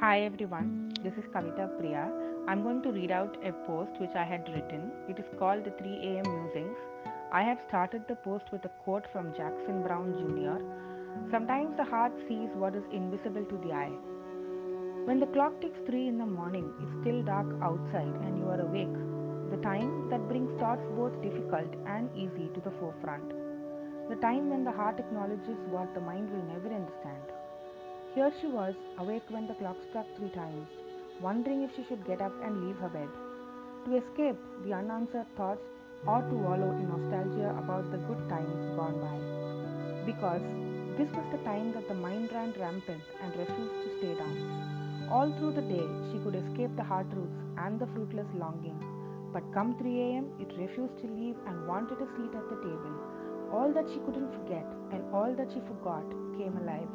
Hi everyone, this is Kavita Priya. I'm going to read out a post which I had written. It is called the 3 am musings. I have started the post with a quote from Jackson Brown Jr. Sometimes the heart sees what is invisible to the eye. When the clock ticks 3 in the morning, it's still dark outside and you are awake. The time that brings thoughts both difficult and easy to the forefront. The time when the heart acknowledges what the mind will never understand. Here she was, awake when the clock struck three times, wondering if she should get up and leave her bed. To escape the unanswered thoughts or to wallow in nostalgia about the good times gone by. Because this was the time that the mind ran rampant and refused to stay down. All through the day, she could escape the heart roots and the fruitless longing. But come 3 am, it refused to leave and wanted a seat at the table. All that she couldn't forget and all that she forgot came alive.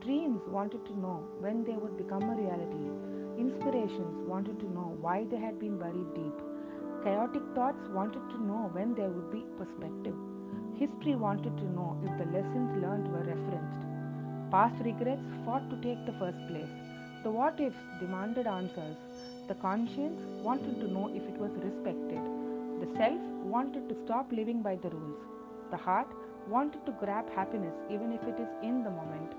Dreams wanted to know when they would become a reality. Inspirations wanted to know why they had been buried deep. Chaotic thoughts wanted to know when there would be perspective. History wanted to know if the lessons learned were referenced. Past regrets fought to take the first place. The what ifs demanded answers. The conscience wanted to know if it was respected. The self wanted to stop living by the rules. The heart wanted to grab happiness even if it is in the moment.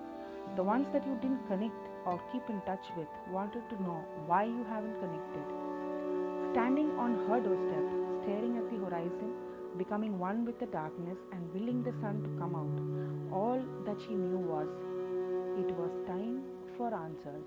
The ones that you didn't connect or keep in touch with wanted to know why you haven't connected. Standing on her doorstep, staring at the horizon, becoming one with the darkness and willing the sun to come out, all that she knew was it was time for answers.